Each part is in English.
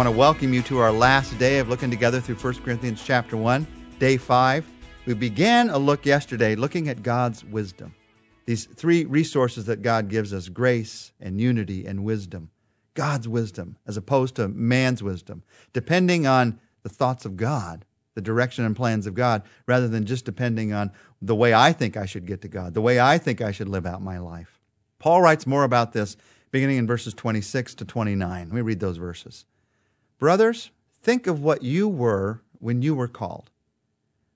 want to welcome you to our last day of looking together through 1 Corinthians chapter 1, day 5. We began a look yesterday looking at God's wisdom. These three resources that God gives us grace and unity and wisdom. God's wisdom as opposed to man's wisdom, depending on the thoughts of God, the direction and plans of God, rather than just depending on the way I think I should get to God, the way I think I should live out my life. Paul writes more about this beginning in verses 26 to 29. Let me read those verses. Brothers, think of what you were when you were called.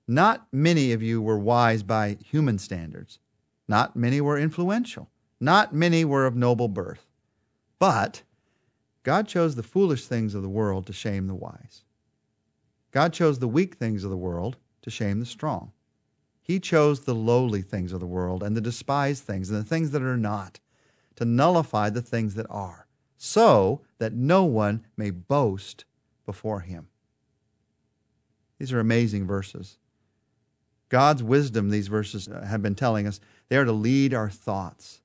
Not many of you were wise by human standards. Not many were influential. Not many were of noble birth. But God chose the foolish things of the world to shame the wise. God chose the weak things of the world to shame the strong. He chose the lowly things of the world and the despised things and the things that are not to nullify the things that are so that no one may boast before him. These are amazing verses. God's wisdom, these verses have been telling us, they are to lead our thoughts.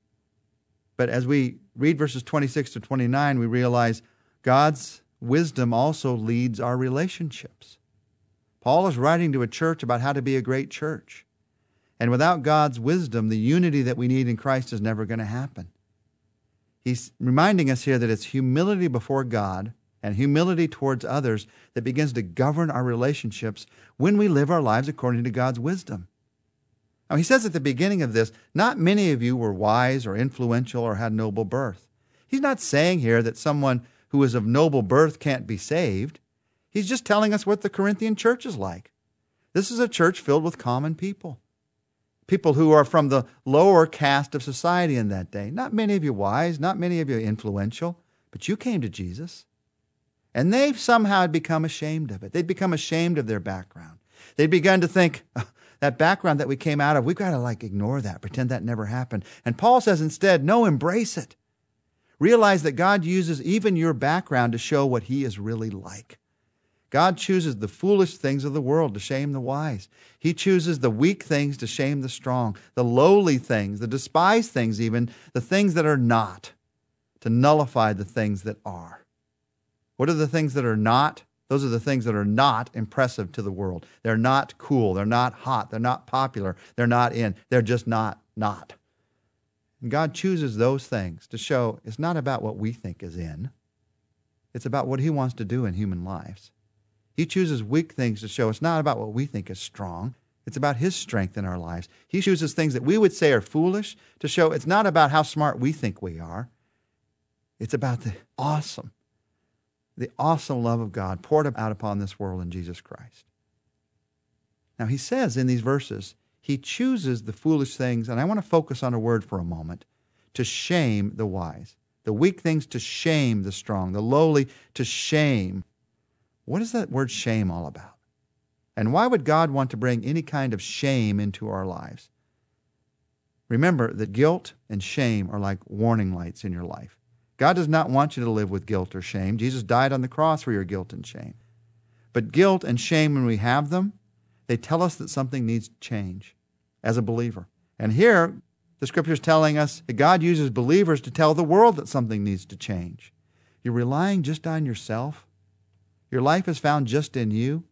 But as we read verses 26 to 29, we realize God's wisdom also leads our relationships. Paul is writing to a church about how to be a great church. And without God's wisdom, the unity that we need in Christ is never going to happen. He's reminding us here that it's humility before God and humility towards others that begins to govern our relationships when we live our lives according to God's wisdom. Now, he says at the beginning of this, not many of you were wise or influential or had noble birth. He's not saying here that someone who is of noble birth can't be saved. He's just telling us what the Corinthian church is like. This is a church filled with common people people who are from the lower caste of society in that day. Not many of you wise, not many of you influential, but you came to Jesus. And they've somehow become ashamed of it. They'd become ashamed of their background. They'd begun to think, that background that we came out of, we've got to like ignore that, pretend that never happened. And Paul says instead, no, embrace it. Realize that God uses even your background to show what he is really like. God chooses the foolish things of the world to shame the wise. He chooses the weak things to shame the strong, the lowly things, the despised things, even the things that are not, to nullify the things that are. What are the things that are not? Those are the things that are not impressive to the world. They're not cool. They're not hot. They're not popular. They're not in. They're just not, not. And God chooses those things to show it's not about what we think is in, it's about what He wants to do in human lives. He chooses weak things to show us not about what we think is strong. It's about His strength in our lives. He chooses things that we would say are foolish to show it's not about how smart we think we are. It's about the awesome, the awesome love of God poured out upon this world in Jesus Christ. Now, He says in these verses, He chooses the foolish things, and I want to focus on a word for a moment, to shame the wise. The weak things to shame the strong, the lowly to shame what is that word shame all about? And why would God want to bring any kind of shame into our lives? Remember that guilt and shame are like warning lights in your life. God does not want you to live with guilt or shame. Jesus died on the cross for your guilt and shame. But guilt and shame, when we have them, they tell us that something needs to change as a believer. And here, the scripture is telling us that God uses believers to tell the world that something needs to change. You're relying just on yourself your life is found just in you.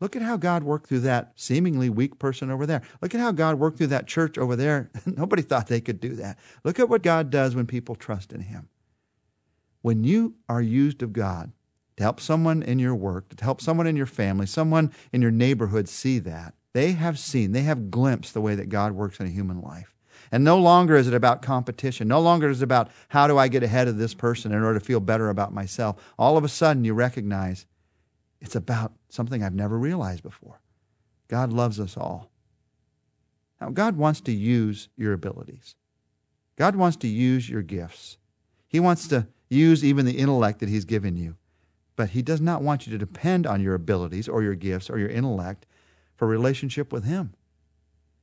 Look at how God worked through that seemingly weak person over there. Look at how God worked through that church over there. Nobody thought they could do that. Look at what God does when people trust in Him. When you are used of God to help someone in your work, to help someone in your family, someone in your neighborhood see that, they have seen, they have glimpsed the way that God works in a human life. And no longer is it about competition. No longer is it about how do I get ahead of this person in order to feel better about myself. All of a sudden, you recognize it's about something I've never realized before. God loves us all. Now, God wants to use your abilities. God wants to use your gifts. He wants to use even the intellect that He's given you. But He does not want you to depend on your abilities or your gifts or your intellect for relationship with Him.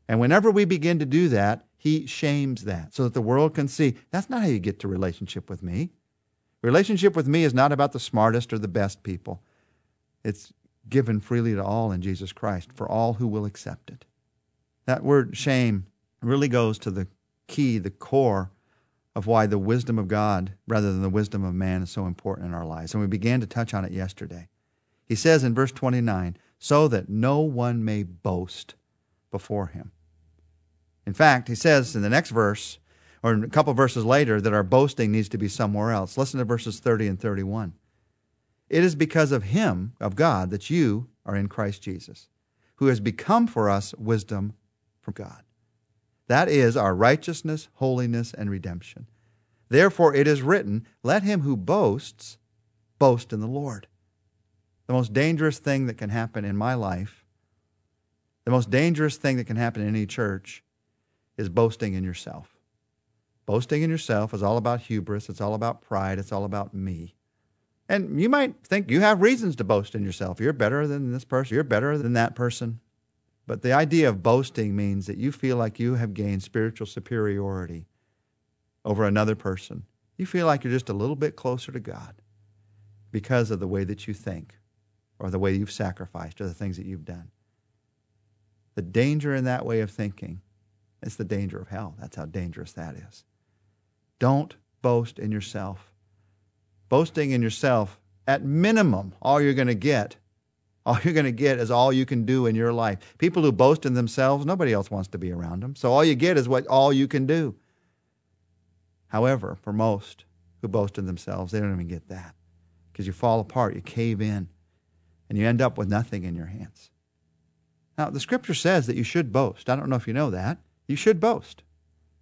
And whenever we begin to do that, He shames that so that the world can see that's not how you get to relationship with me. Relationship with me is not about the smartest or the best people. It's given freely to all in Jesus Christ for all who will accept it. That word shame really goes to the key, the core of why the wisdom of God rather than the wisdom of man is so important in our lives. And we began to touch on it yesterday. He says in verse 29 so that no one may boast before him. In fact, he says in the next verse, or a couple verses later, that our boasting needs to be somewhere else. Listen to verses 30 and 31. It is because of him, of God, that you are in Christ Jesus, who has become for us wisdom from God. That is our righteousness, holiness, and redemption. Therefore, it is written, Let him who boasts boast in the Lord. The most dangerous thing that can happen in my life, the most dangerous thing that can happen in any church, is boasting in yourself. Boasting in yourself is all about hubris, it's all about pride, it's all about me. And you might think you have reasons to boast in yourself. You're better than this person, you're better than that person. But the idea of boasting means that you feel like you have gained spiritual superiority over another person. You feel like you're just a little bit closer to God because of the way that you think or the way you've sacrificed or the things that you've done. The danger in that way of thinking is the danger of hell. That's how dangerous that is. Don't boast in yourself. Boasting in yourself, at minimum, all you're going to get all you're going to get is all you can do in your life. People who boast in themselves, nobody else wants to be around them. So all you get is what all you can do. However, for most who boast in themselves, they don't even get that because you fall apart, you cave in, and you end up with nothing in your hands. Now, the scripture says that you should boast. I don't know if you know that. You should boast,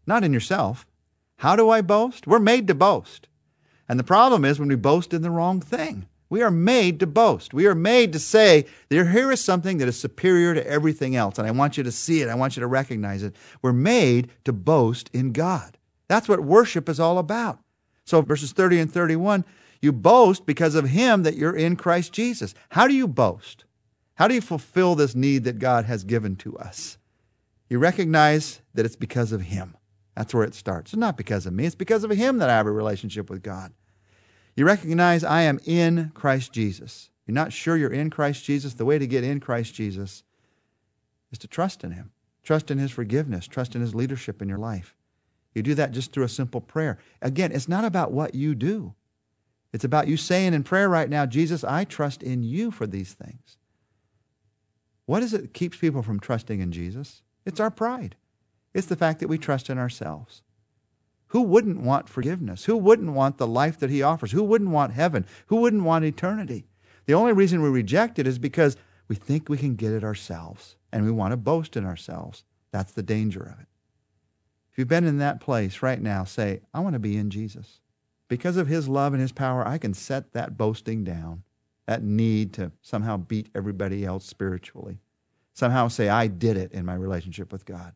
not in yourself. How do I boast? We're made to boast. And the problem is when we boast in the wrong thing. We are made to boast. We are made to say, there here is something that is superior to everything else, and I want you to see it. I want you to recognize it. We're made to boast in God. That's what worship is all about. So, verses 30 and 31, you boast because of Him that you're in Christ Jesus. How do you boast? How do you fulfill this need that God has given to us? You recognize that it's because of Him. That's where it starts. It's not because of me, it's because of Him that I have a relationship with God. You recognize I am in Christ Jesus. You're not sure you're in Christ Jesus. The way to get in Christ Jesus is to trust in Him, trust in His forgiveness, trust in His leadership in your life. You do that just through a simple prayer. Again, it's not about what you do, it's about you saying in prayer right now, Jesus, I trust in you for these things. What is it that keeps people from trusting in Jesus? It's our pride. It's the fact that we trust in ourselves. Who wouldn't want forgiveness? Who wouldn't want the life that He offers? Who wouldn't want heaven? Who wouldn't want eternity? The only reason we reject it is because we think we can get it ourselves and we want to boast in ourselves. That's the danger of it. If you've been in that place right now, say, I want to be in Jesus. Because of His love and His power, I can set that boasting down, that need to somehow beat everybody else spiritually. Somehow say, I did it in my relationship with God.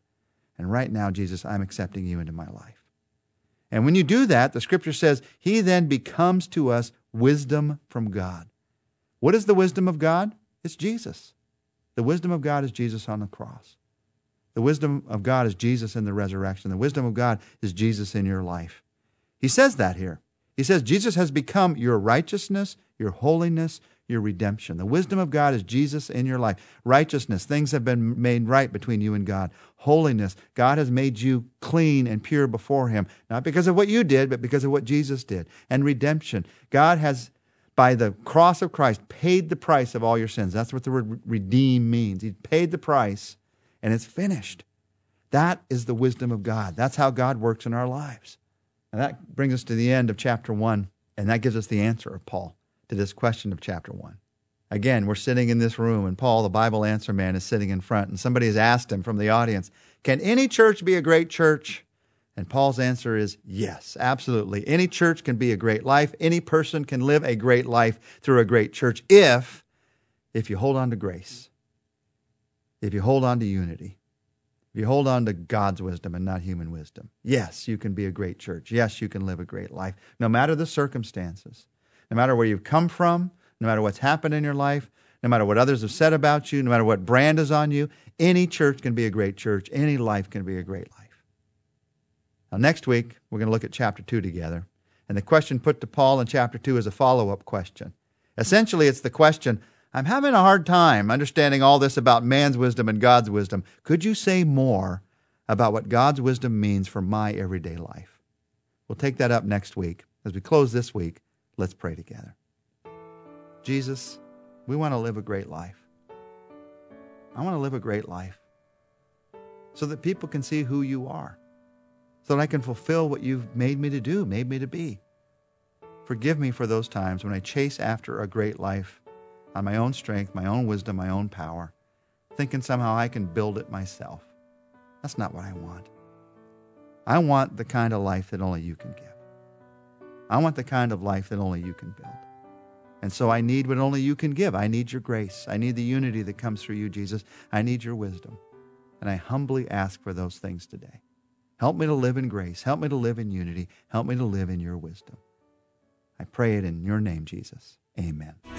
And right now, Jesus, I'm accepting you into my life. And when you do that, the scripture says, He then becomes to us wisdom from God. What is the wisdom of God? It's Jesus. The wisdom of God is Jesus on the cross. The wisdom of God is Jesus in the resurrection. The wisdom of God is Jesus in your life. He says that here. He says, Jesus has become your righteousness, your holiness, your redemption. The wisdom of God is Jesus in your life. Righteousness, things have been made right between you and God. Holiness, God has made you clean and pure before Him, not because of what you did, but because of what Jesus did. And redemption, God has, by the cross of Christ, paid the price of all your sins. That's what the word redeem means. He paid the price, and it's finished. That is the wisdom of God. That's how God works in our lives. And that brings us to the end of chapter 1, and that gives us the answer of Paul to this question of chapter 1. Again, we're sitting in this room, and Paul, the Bible answer man, is sitting in front, and somebody has asked him from the audience, Can any church be a great church? And Paul's answer is yes, absolutely. Any church can be a great life. Any person can live a great life through a great church if if you hold on to grace. If you hold on to unity. If you hold on to God's wisdom and not human wisdom. Yes, you can be a great church. Yes, you can live a great life no matter the circumstances no matter where you've come from, no matter what's happened in your life, no matter what others have said about you, no matter what brand is on you, any church can be a great church. Any life can be a great life. Now, next week, we're going to look at chapter 2 together. And the question put to Paul in chapter 2 is a follow up question. Essentially, it's the question I'm having a hard time understanding all this about man's wisdom and God's wisdom. Could you say more about what God's wisdom means for my everyday life? We'll take that up next week. As we close this week, let's pray together. Jesus, we want to live a great life. I want to live a great life so that people can see who you are, so that I can fulfill what you've made me to do, made me to be. Forgive me for those times when I chase after a great life on my own strength, my own wisdom, my own power, thinking somehow I can build it myself. That's not what I want. I want the kind of life that only you can give. I want the kind of life that only you can build. And so I need what only you can give. I need your grace. I need the unity that comes through you, Jesus. I need your wisdom. And I humbly ask for those things today. Help me to live in grace. Help me to live in unity. Help me to live in your wisdom. I pray it in your name, Jesus. Amen.